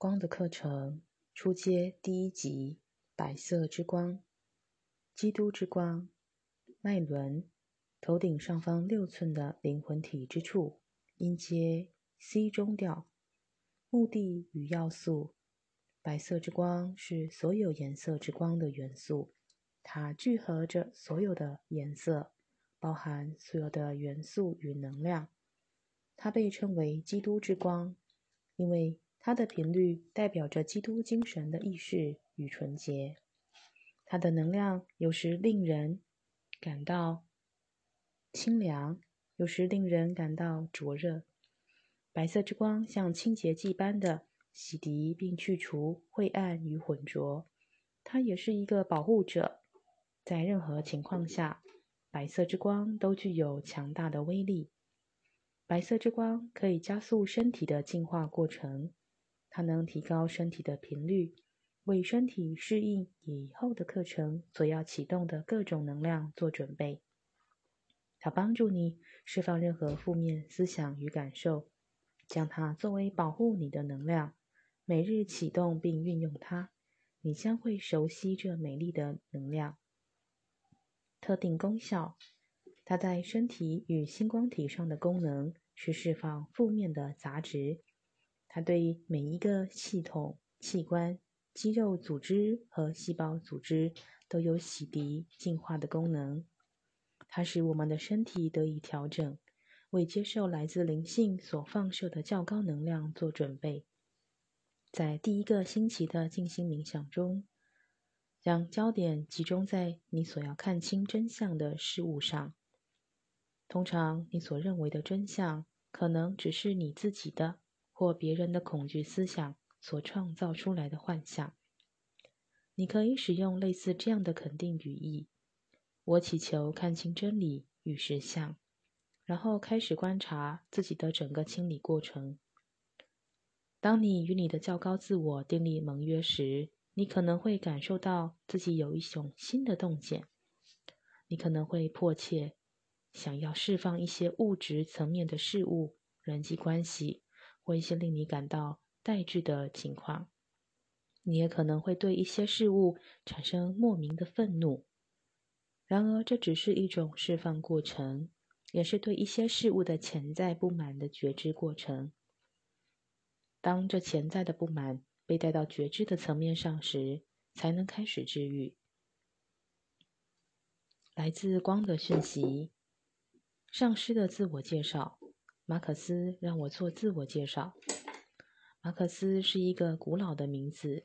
光的课程初阶第一集：白色之光，基督之光，脉轮，头顶上方六寸的灵魂体之处，音阶 C 中调。目的与要素：白色之光是所有颜色之光的元素，它聚合着所有的颜色，包含所有的元素与能量。它被称为基督之光，因为它的频率代表着基督精神的意识与纯洁。它的能量有时令人感到清凉，有时令人感到灼热。白色之光像清洁剂般的洗涤并去除晦暗与浑浊。它也是一个保护者，在任何情况下，白色之光都具有强大的威力。白色之光可以加速身体的进化过程，它能提高身体的频率，为身体适应以后的课程所要启动的各种能量做准备。它帮助你释放任何负面思想与感受，将它作为保护你的能量，每日启动并运用它，你将会熟悉这美丽的能量。特定功效。它在身体与星光体上的功能是释放负面的杂质。它对每一个系统、器官、肌肉组织和细胞组织都有洗涤、净化的功能。它使我们的身体得以调整，为接受来自灵性所放射的较高能量做准备。在第一个星期的静心冥想中，将焦点集中在你所要看清真相的事物上。通常，你所认为的真相，可能只是你自己的或别人的恐惧思想所创造出来的幻象。你可以使用类似这样的肯定语义：“我祈求看清真理与实相。”然后开始观察自己的整个清理过程。当你与你的较高自我订立盟约时，你可能会感受到自己有一种新的洞见。你可能会迫切。想要释放一些物质层面的事物、人际关系，或一些令你感到代滞的情况，你也可能会对一些事物产生莫名的愤怒。然而，这只是一种释放过程，也是对一些事物的潜在不满的觉知过程。当这潜在的不满被带到觉知的层面上时，才能开始治愈。来自光的讯息。上师的自我介绍。马克思让我做自我介绍。马克思是一个古老的名字，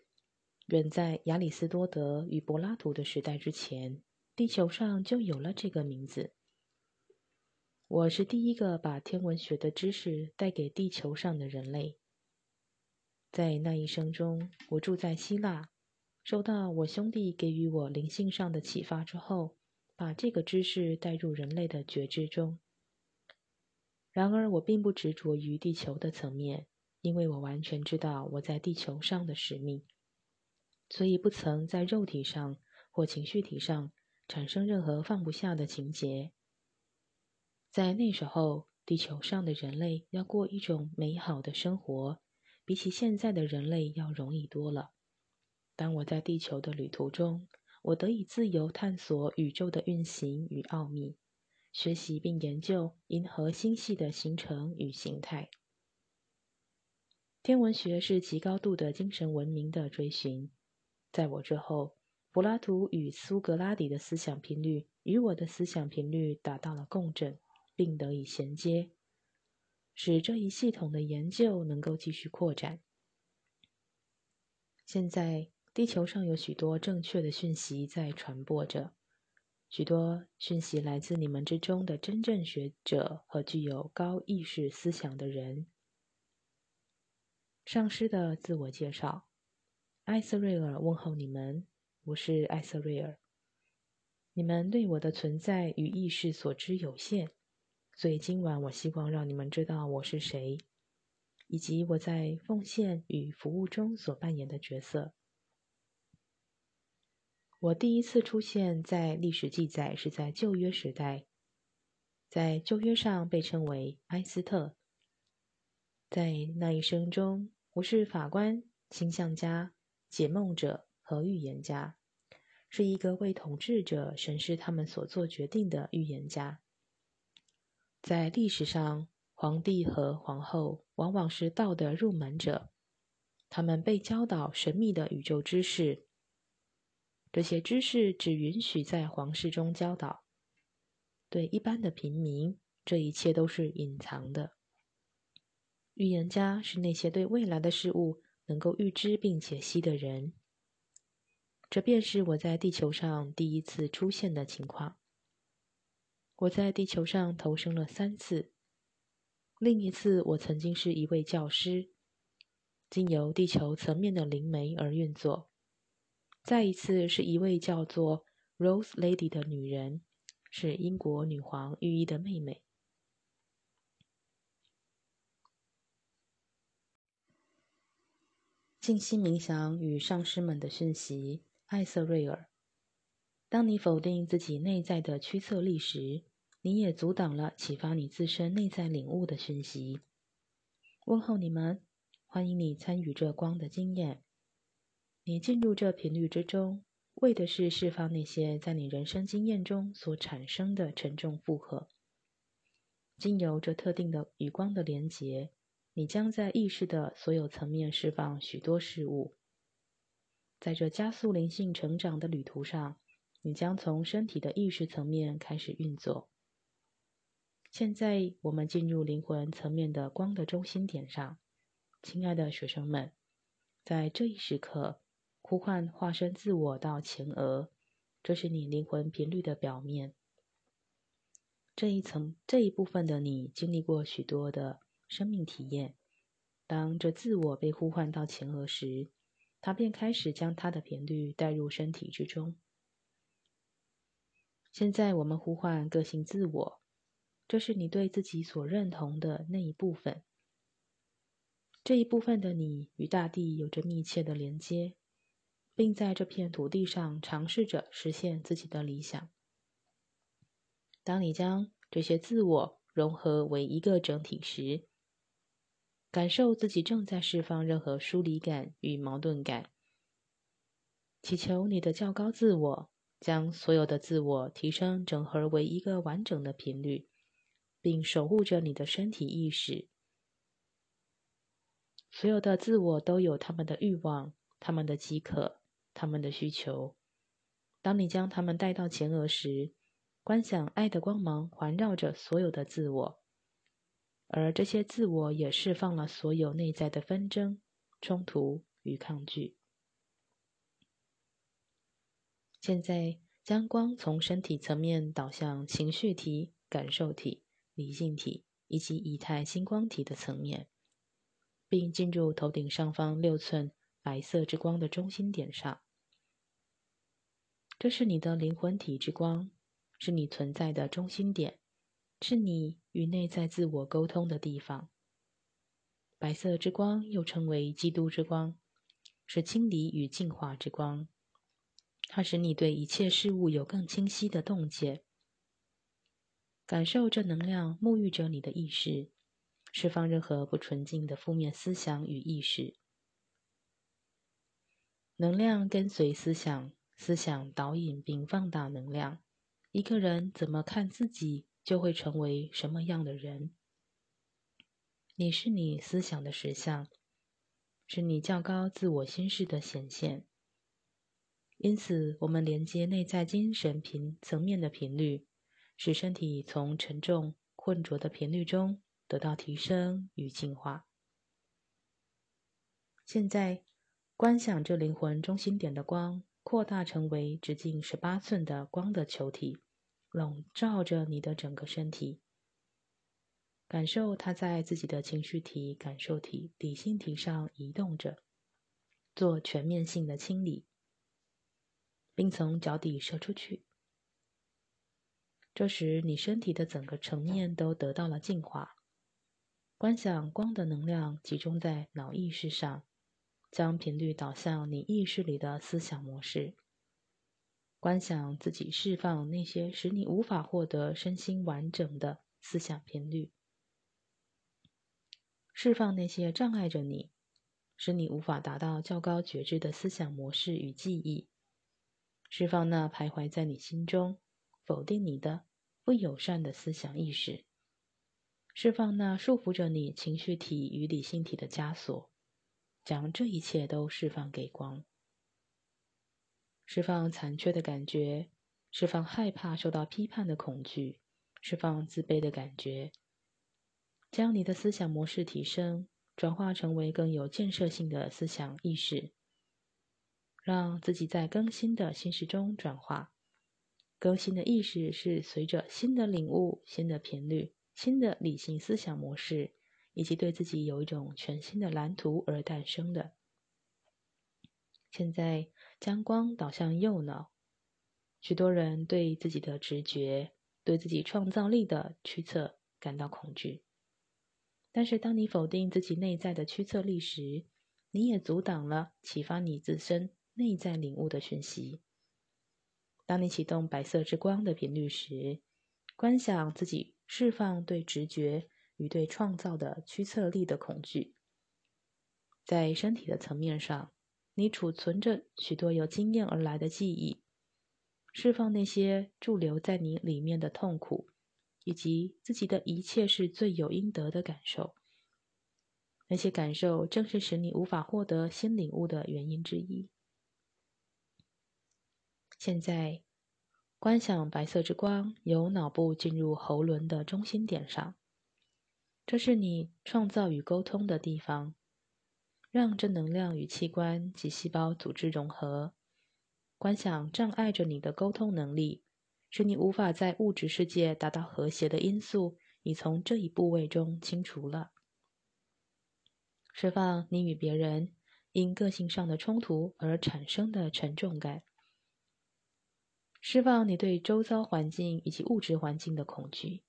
远在亚里士多德与柏拉图的时代之前，地球上就有了这个名字。我是第一个把天文学的知识带给地球上的人类。在那一生中，我住在希腊，受到我兄弟给予我灵性上的启发之后。把这个知识带入人类的觉知中。然而，我并不执着于地球的层面，因为我完全知道我在地球上的使命，所以不曾在肉体上或情绪体上产生任何放不下的情节。在那时候，地球上的人类要过一种美好的生活，比起现在的人类要容易多了。当我在地球的旅途中。我得以自由探索宇宙的运行与奥秘，学习并研究银河星系的形成与形态。天文学是极高度的精神文明的追寻。在我之后，柏拉图与苏格拉底的思想频率与我的思想频率达到了共振，并得以衔接，使这一系统的研究能够继续扩展。现在。地球上有许多正确的讯息在传播着，许多讯息来自你们之中的真正学者和具有高意识思想的人。上师的自我介绍：艾瑟瑞尔问候你们，我是艾瑟瑞尔。你们对我的存在与意识所知有限，所以今晚我希望让你们知道我是谁，以及我在奉献与服务中所扮演的角色。我第一次出现在历史记载是在旧约时代，在旧约上被称为埃斯特。在那一生中，我是法官、星象家、解梦者和预言家，是一个为统治者审视他们所做决定的预言家。在历史上，皇帝和皇后往往是道的入门者，他们被教导神秘的宇宙知识。这些知识只允许在皇室中教导，对一般的平民，这一切都是隐藏的。预言家是那些对未来的事物能够预知并解析的人。这便是我在地球上第一次出现的情况。我在地球上投生了三次，另一次我曾经是一位教师，经由地球层面的灵媒而运作。再一次是一位叫做 Rose Lady 的女人，是英国女皇御医的妹妹。静心冥想与上师们的讯息，艾瑟瑞尔。当你否定自己内在的驱策力时，你也阻挡了启发你自身内在领悟的讯息。问候你们，欢迎你参与这光的经验。你进入这频率之中，为的是释放那些在你人生经验中所产生的沉重负荷。经由这特定的与光的连结，你将在意识的所有层面释放许多事物。在这加速灵性成长的旅途上，你将从身体的意识层面开始运作。现在，我们进入灵魂层面的光的中心点上，亲爱的学生们，在这一时刻。呼唤化身自我到前额，这是你灵魂频率的表面。这一层这一部分的你经历过许多的生命体验。当这自我被呼唤到前额时，它便开始将它的频率带入身体之中。现在我们呼唤个性自我，这是你对自己所认同的那一部分。这一部分的你与大地有着密切的连接。并在这片土地上尝试着实现自己的理想。当你将这些自我融合为一个整体时，感受自己正在释放任何疏离感与矛盾感。祈求你的较高自我将所有的自我提升整合为一个完整的频率，并守护着你的身体意识。所有的自我都有他们的欲望，他们的饥渴。他们的需求。当你将他们带到前额时，观想爱的光芒环绕着所有的自我，而这些自我也释放了所有内在的纷争、冲突与抗拒。现在，将光从身体层面导向情绪体、感受体、理性体以及以太星光体的层面，并进入头顶上方六寸。白色之光的中心点上，这是你的灵魂体之光，是你存在的中心点，是你与内在自我沟通的地方。白色之光又称为基督之光，是清理与净化之光，它使你对一切事物有更清晰的洞见。感受这能量沐浴着你的意识，释放任何不纯净的负面思想与意识。能量跟随思想，思想导引并放大能量。一个人怎么看自己，就会成为什么样的人。你是你思想的实相，是你较高自我心事的显现。因此，我们连接内在精神频层面的频率，使身体从沉重、浑浊的频率中得到提升与净化。现在。观想这灵魂中心点的光扩大成为直径十八寸的光的球体，笼罩着你的整个身体。感受它在自己的情绪体、感受体、理性体上移动着，做全面性的清理，并从脚底射出去。这时，你身体的整个层面都得到了净化。观想光的能量集中在脑意识上。将频率导向你意识里的思想模式，观想自己释放那些使你无法获得身心完整的思想频率，释放那些障碍着你、使你无法达到较高觉知的思想模式与记忆。释放那徘徊在你心中、否定你的不友善的思想意识。释放那束缚着你情绪体与理性体的枷锁，将这一切都释放给光。释放残缺的感觉，释放害怕受到批判的恐惧，释放自卑的感觉。将你的思想模式提升，转化成为更有建设性的思想意识。让自己在更新的心识中转化。更新的意识是随着新的领悟、新的频率、新的理性思想模式，以及对自己有一种全新的蓝图而诞生的。现在将光导向右脑。许多人对自己的直觉、对自己创造力的驱策感到恐惧，但是当你否定自己内在的驱策力时，你也阻挡了启发你自身。内在领悟的讯息。当你启动白色之光的频率时，观想自己释放对直觉与对创造的驱策力的恐惧。在身体的层面上，你储存着许多由经验而来的记忆，释放那些驻留在你里面的痛苦，以及自己的一切是罪有应得的感受。那些感受正是使你无法获得新领悟的原因之一。现在，观想白色之光由脑部进入喉轮的中心点上，这是你创造与沟通的地方。让这能量与器官及细胞组织融合。观想障碍着你的沟通能力，使你无法在物质世界达到和谐的因素，已从这一部位中清除了。释放你与别人因个性上的冲突而产生的沉重感。释放你对周遭环境以及物质环境的恐惧，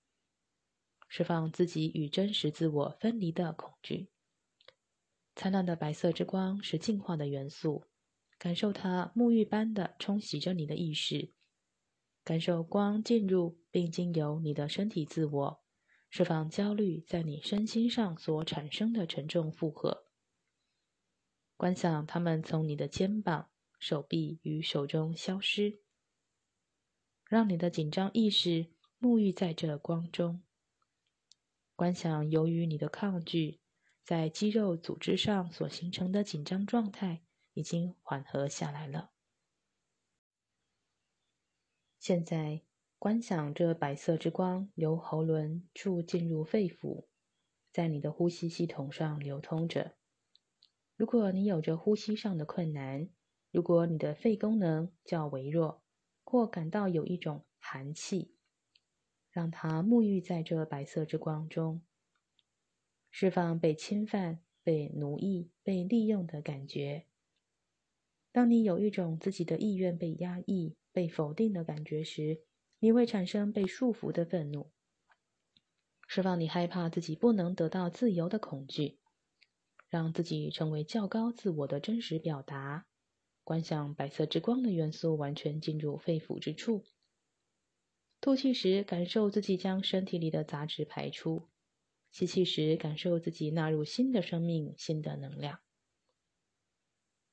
释放自己与真实自我分离的恐惧。灿烂的白色之光是净化的元素，感受它沐浴般的冲洗着你的意识，感受光进入并经由你的身体自我，释放焦虑在你身心上所产生的沉重负荷。观想它们从你的肩膀、手臂与手中消失。让你的紧张意识沐浴在这光中，观想由于你的抗拒，在肌肉组织上所形成的紧张状态已经缓和下来了。现在，观想这白色之光由喉轮处进入肺腑，在你的呼吸系统上流通着。如果你有着呼吸上的困难，如果你的肺功能较微弱，或感到有一种寒气，让它沐浴在这白色之光中，释放被侵犯、被奴役、被利用的感觉。当你有一种自己的意愿被压抑、被否定的感觉时，你会产生被束缚的愤怒。释放你害怕自己不能得到自由的恐惧，让自己成为较高自我的真实表达。观想白色之光的元素完全进入肺腑之处。吐气时，感受自己将身体里的杂质排出；吸气时，感受自己纳入新的生命、新的能量。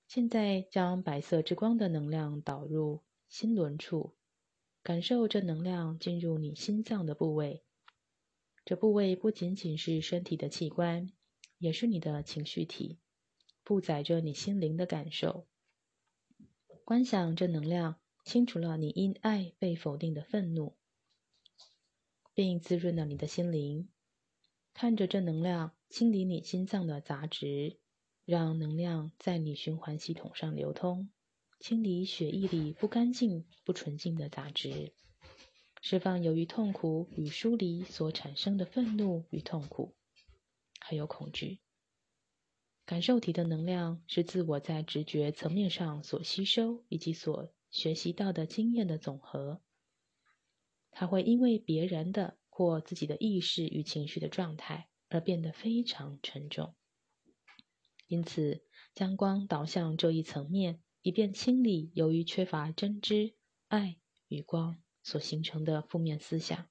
现在，将白色之光的能量导入心轮处，感受这能量进入你心脏的部位。这部位不仅仅是身体的器官，也是你的情绪体，负载着你心灵的感受。观想这能量清除了你因爱被否定的愤怒，并滋润了你的心灵。看着这能量清理你心脏的杂质，让能量在你循环系统上流通，清理血液里不干净、不纯净的杂质，释放由于痛苦与疏离所产生的愤怒与痛苦，还有恐惧。感受体的能量是自我在直觉层面上所吸收以及所学习到的经验的总和。它会因为别人的或自己的意识与情绪的状态而变得非常沉重。因此，将光导向这一层面，以便清理由于缺乏真知、爱与光所形成的负面思想。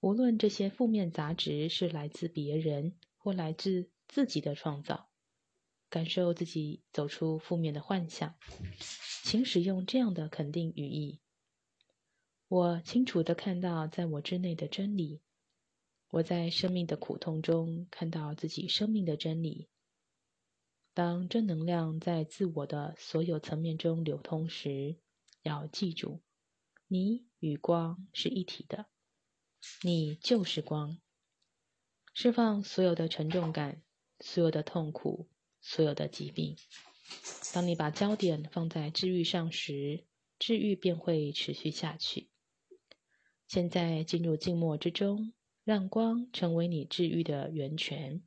无论这些负面杂质是来自别人或来自自己的创造。感受自己走出负面的幻想，请使用这样的肯定语义：我清楚的看到在我之内的真理，我在生命的苦痛中看到自己生命的真理。当正能量在自我的所有层面中流通时，要记住，你与光是一体的，你就是光。释放所有的沉重感，所有的痛苦。所有的疾病，当你把焦点放在治愈上时，治愈便会持续下去。现在进入静默之中，让光成为你治愈的源泉。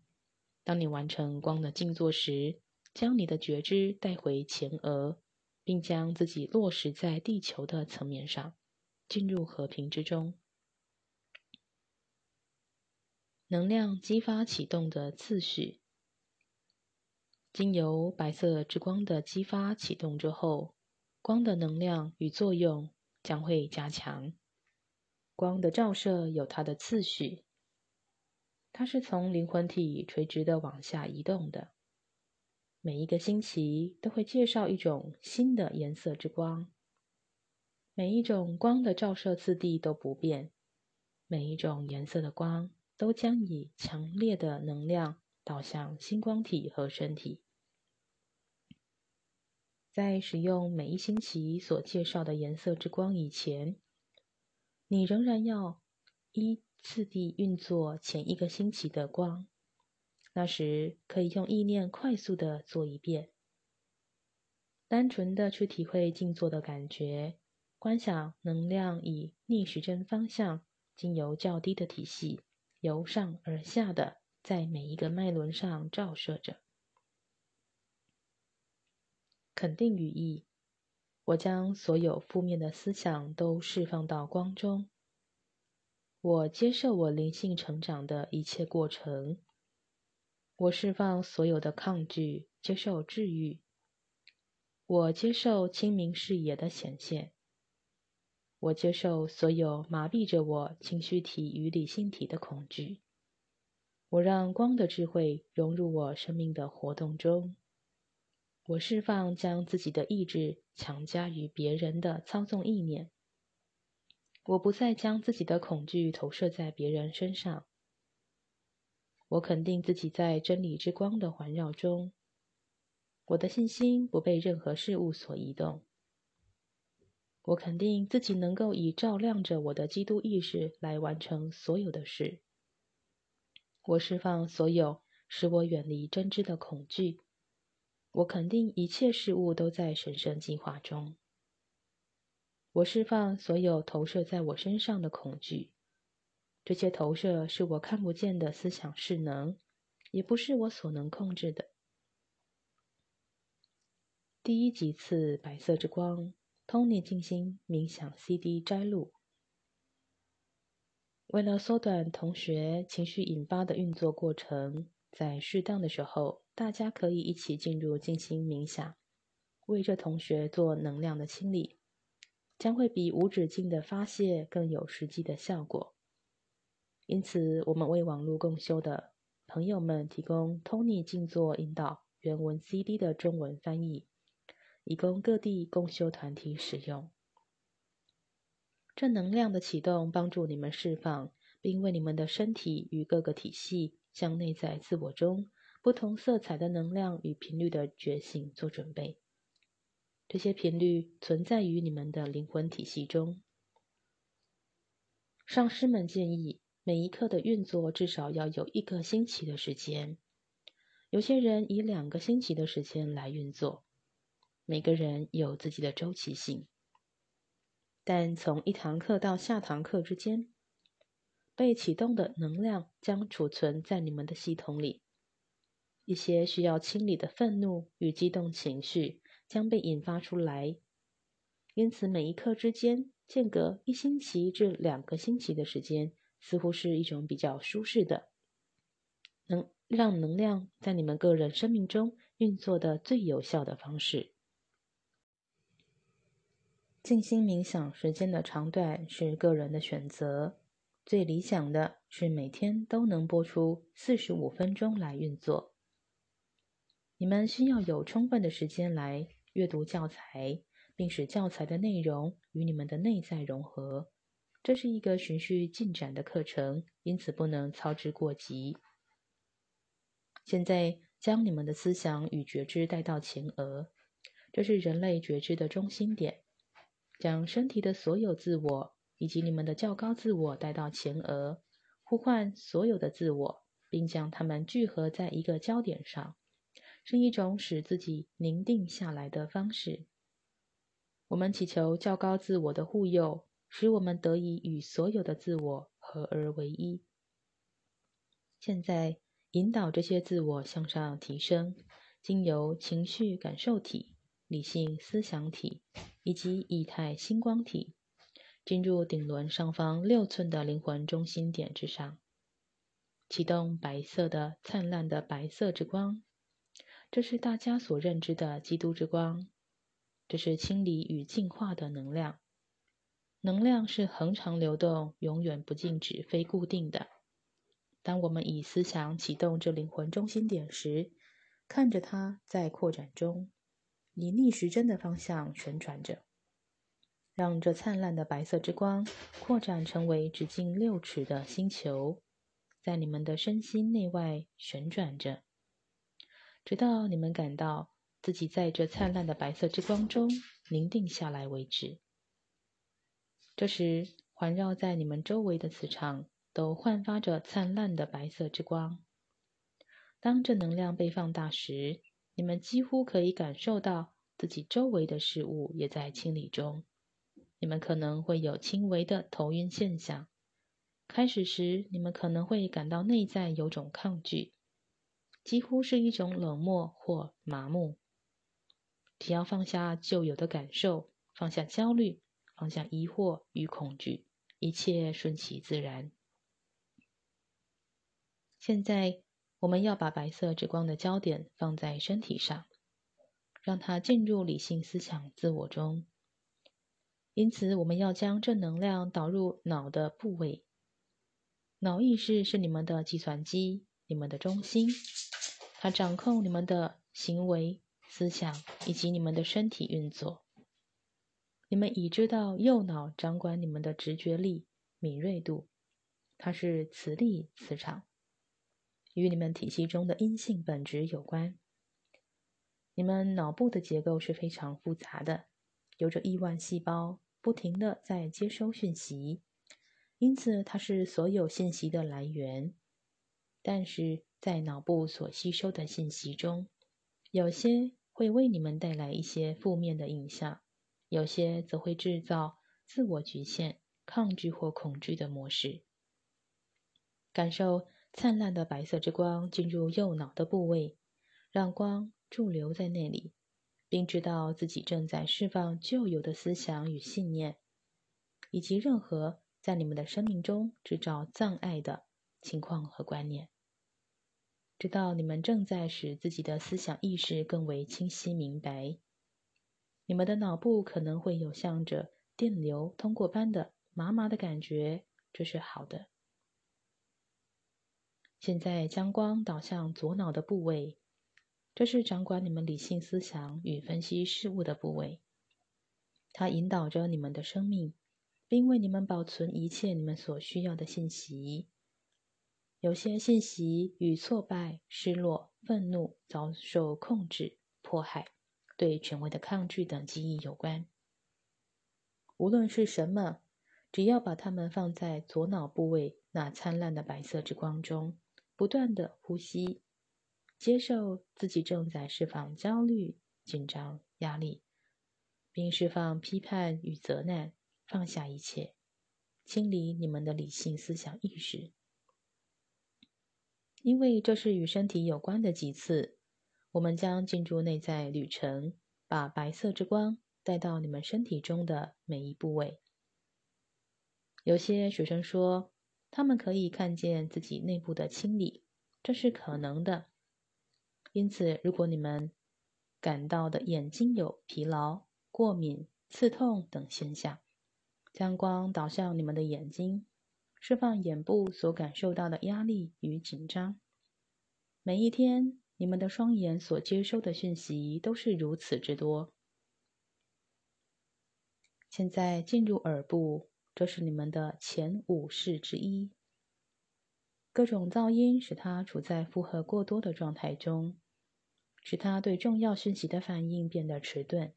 当你完成光的静坐时，将你的觉知带回前额，并将自己落实在地球的层面上，进入和平之中。能量激发启动的次序。经由白色之光的激发启动之后，光的能量与作用将会加强。光的照射有它的次序，它是从灵魂体垂直的往下移动的。每一个星期都会介绍一种新的颜色之光。每一种光的照射次第都不变，每一种颜色的光都将以强烈的能量。导向星光体和身体，在使用每一星期所介绍的颜色之光以前，你仍然要依次地运作前一个星期的光。那时可以用意念快速的做一遍，单纯的去体会静坐的感觉，观想能量以逆时针方向，经由较低的体系，由上而下的。在每一个脉轮上照射着。肯定语义：我将所有负面的思想都释放到光中。我接受我灵性成长的一切过程。我释放所有的抗拒，接受治愈。我接受清明视野的显现。我接受所有麻痹着我情绪体与理性体的恐惧。我让光的智慧融入我生命的活动中。我释放将自己的意志强加于别人的操纵意念。我不再将自己的恐惧投射在别人身上。我肯定自己在真理之光的环绕中。我的信心不被任何事物所移动。我肯定自己能够以照亮着我的基督意识来完成所有的事。我释放所有使我远离真知的恐惧。我肯定一切事物都在神圣计划中。我释放所有投射在我身上的恐惧。这些投射是我看不见的思想势能，也不是我所能控制的。第一级次白色之光，Tony 静心冥想 CD 摘录。为了缩短同学情绪引发的运作过程，在适当的时候，大家可以一起进入静心冥想，为这同学做能量的清理，将会比无止境的发泄更有实际的效果。因此，我们为网络共修的朋友们提供 Tony 静坐引导原文 CD 的中文翻译，以供各地共修团体使用。正能量的启动帮助你们释放，并为你们的身体与各个体系向内在自我中不同色彩的能量与频率的觉醒做准备。这些频率存在于你们的灵魂体系中。上师们建议，每一刻的运作至少要有一个星期的时间。有些人以两个星期的时间来运作。每个人有自己的周期性。但从一堂课到下堂课之间，被启动的能量将储存在你们的系统里。一些需要清理的愤怒与激动情绪将被引发出来。因此，每一刻之间间隔一星期至两个星期的时间，似乎是一种比较舒适的，能让能量在你们个人生命中运作的最有效的方式。静心冥想时间的长短是个人的选择，最理想的是每天都能播出四十五分钟来运作。你们需要有充分的时间来阅读教材，并使教材的内容与你们的内在融合。这是一个循序进展的课程，因此不能操之过急。现在将你们的思想与觉知带到前额，这是人类觉知的中心点。将身体的所有自我以及你们的较高自我带到前额，呼唤所有的自我，并将它们聚合在一个焦点上。是一种使自己宁定下来的方式。我们祈求较高自我的护佑，使我们得以与所有的自我合而为一。现在，引导这些自我向上提升，经由情绪感受体、理性思想体以及液态星光体，进入顶轮上方六寸的灵魂中心点之上，启动白色的灿烂的白色之光。这是大家所认知的基督之光，这是清理与净化的能量。能量是恒常流动，永远不静止、非固定的。当我们以思想启动这灵魂中心点时，看着它在扩展中，以逆时针的方向旋转着，让这灿烂的白色之光扩展成为直径六尺的星球，在你们的身心内外旋转着。直到你们感到自己在这灿烂的白色之光中凝定下来为止。这时，环绕在你们周围的磁场都焕发着灿烂的白色之光。当这能量被放大时，你们几乎可以感受到自己周围的事物也在清理中。你们可能会有轻微的头晕现象。开始时，你们可能会感到内在有种抗拒。几乎是一种冷漠或麻木。只要放下旧有的感受，放下焦虑，放下疑惑与恐惧，一切顺其自然。现在，我们要把白色之光的焦点放在身体上，让它进入理性思想自我中。因此，我们要将正能量导入脑的部位。脑意识是你们的计算机。你们的中心，它掌控你们的行为、思想以及你们的身体运作。你们已知道，右脑掌管你们的直觉力、敏锐度，它是磁力磁场，与你们体系中的阴性本质有关。你们脑部的结构是非常复杂的，有着亿万细胞不停的在接收讯息，因此它是所有信息的来源。但是在脑部所吸收的信息中，有些会为你们带来一些负面的影响，有些则会制造自我局限、抗拒或恐惧的模式。感受灿烂的白色之光进入右脑的部位，让光驻留在那里，并知道自己正在释放旧有的思想与信念，以及任何在你们的生命中制造障碍的。情况和观念，知道你们正在使自己的思想意识更为清晰明白。你们的脑部可能会有像着电流通过般的麻麻的感觉，这是好的。现在将光导向左脑的部位，这是掌管你们理性思想与分析事物的部位。它引导着你们的生命，并为你们保存一切你们所需要的信息。有些信息与挫败、失落、愤怒、遭受控制、迫害、对权威的抗拒等记忆有关。无论是什么，只要把它们放在左脑部位那灿烂的白色之光中，不断的呼吸，接受自己正在释放焦虑、紧张、压力，并释放批判与责难，放下一切，清理你们的理性思想意识。因为这是与身体有关的几次，我们将进入内在旅程，把白色之光带到你们身体中的每一部位。有些学生说，他们可以看见自己内部的清理，这是可能的。因此，如果你们感到的眼睛有疲劳、过敏、刺痛等现象，将光导向你们的眼睛。释放眼部所感受到的压力与紧张。每一天，你们的双眼所接收的讯息都是如此之多。现在进入耳部，这是你们的前五室之一。各种噪音使它处在负荷过多的状态中，使他对重要讯息的反应变得迟钝。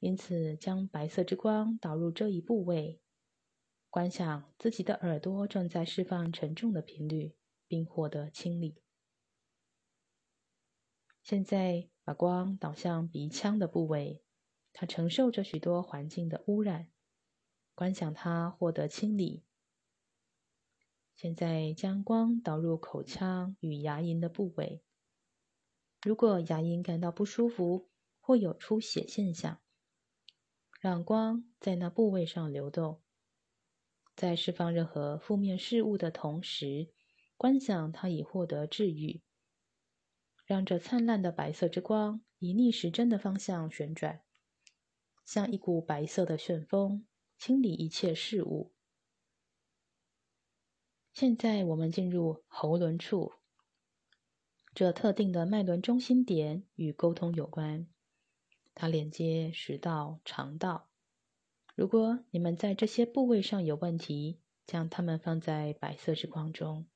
因此，将白色之光导入这一部位，观想自己的耳朵正在释放沉重的频率，并获得清理。现在把光导向鼻腔的部位，它承受着许多环境的污染。观想它获得清理。现在将光导入口腔与牙龈的部位。如果牙龈感到不舒服或有出血现象，让光在那部位上流动。在释放任何负面事物的同时，观想它已获得治愈。让这灿烂的白色之光以逆时针的方向旋转，像一股白色的旋风，清理一切事物。现在我们进入喉轮处，这特定的脉轮中心点与沟通有关，它连接食道、肠道。如果你们在这些部位上有问题，将它们放在白色之光中，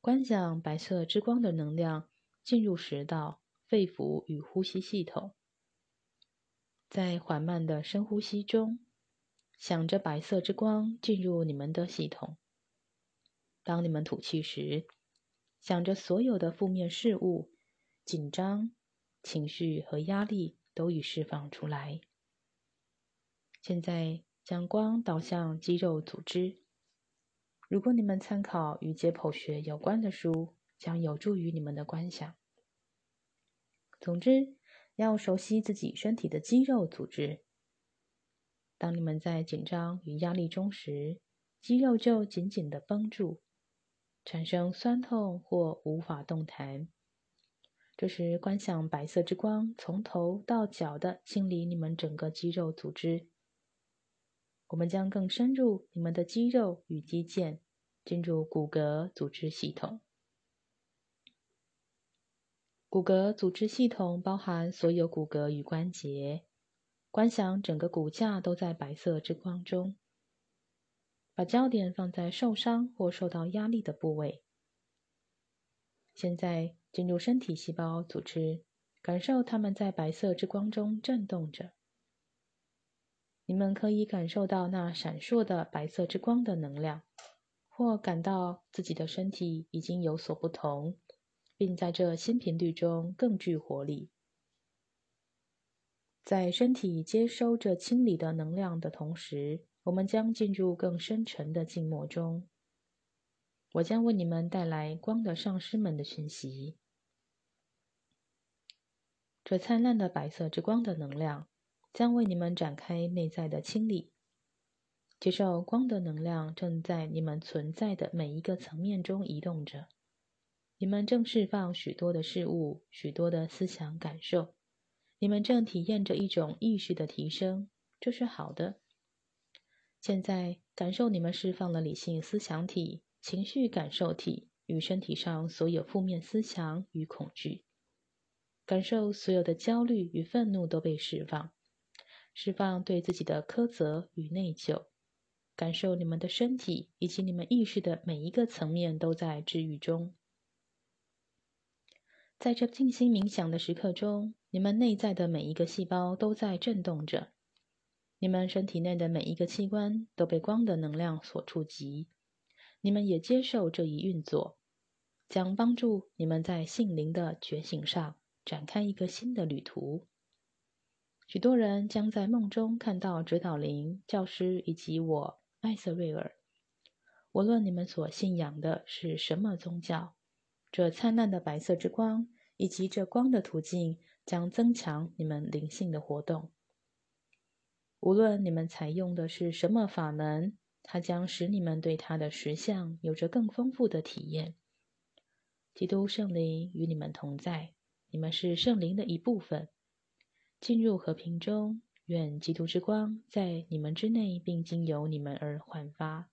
观想白色之光的能量。进入食道、肺腑与呼吸系统，在缓慢的深呼吸中，想着白色之光进入你们的系统。当你们吐气时，想着所有的负面事物、紧张、情绪和压力都已释放出来。现在将光导向肌肉组织。如果你们参考与解剖学有关的书，将有助于你们的观想。总之，要熟悉自己身体的肌肉组织。当你们在紧张与压力中时，肌肉就紧紧的绷住，产生酸痛或无法动弹。这时，观想白色之光从头到脚的清理你们整个肌肉组织。我们将更深入你们的肌肉与肌腱，进入骨骼组织系统。骨骼组织系统包含所有骨骼与关节。观想整个骨架都在白色之光中。把焦点放在受伤或受到压力的部位。现在进入身体细胞组织，感受它们在白色之光中震动着。你们可以感受到那闪烁的白色之光的能量，或感到自己的身体已经有所不同。并在这新频率中更具活力。在身体接收着清理的能量的同时，我们将进入更深沉的静默中。我将为你们带来光的上师们的讯息。这灿烂的白色之光的能量将为你们展开内在的清理。接受光的能量正在你们存在的每一个层面中移动着。你们正释放许多的事物，许多的思想感受。你们正体验着一种意识的提升，这是好的。现在感受你们释放了理性思想体、情绪感受体与身体上所有负面思想与恐惧。感受所有的焦虑与愤怒都被释放，释放对自己的苛责与内疚。感受你们的身体以及你们意识的每一个层面都在治愈中。在这静心冥想的时刻中，你们内在的每一个细胞都在震动着，你们身体内的每一个器官都被光的能量所触及，你们也接受这一运作，将帮助你们在性灵的觉醒上展开一个新的旅途。许多人将在梦中看到指导灵、教师以及我艾瑟瑞尔。无论你们所信仰的是什么宗教。这灿烂的白色之光，以及这光的途径，将增强你们灵性的活动。无论你们采用的是什么法门，它将使你们对它的实相有着更丰富的体验。基督圣灵与你们同在，你们是圣灵的一部分。进入和平中，愿基督之光在你们之内，并经由你们而焕发。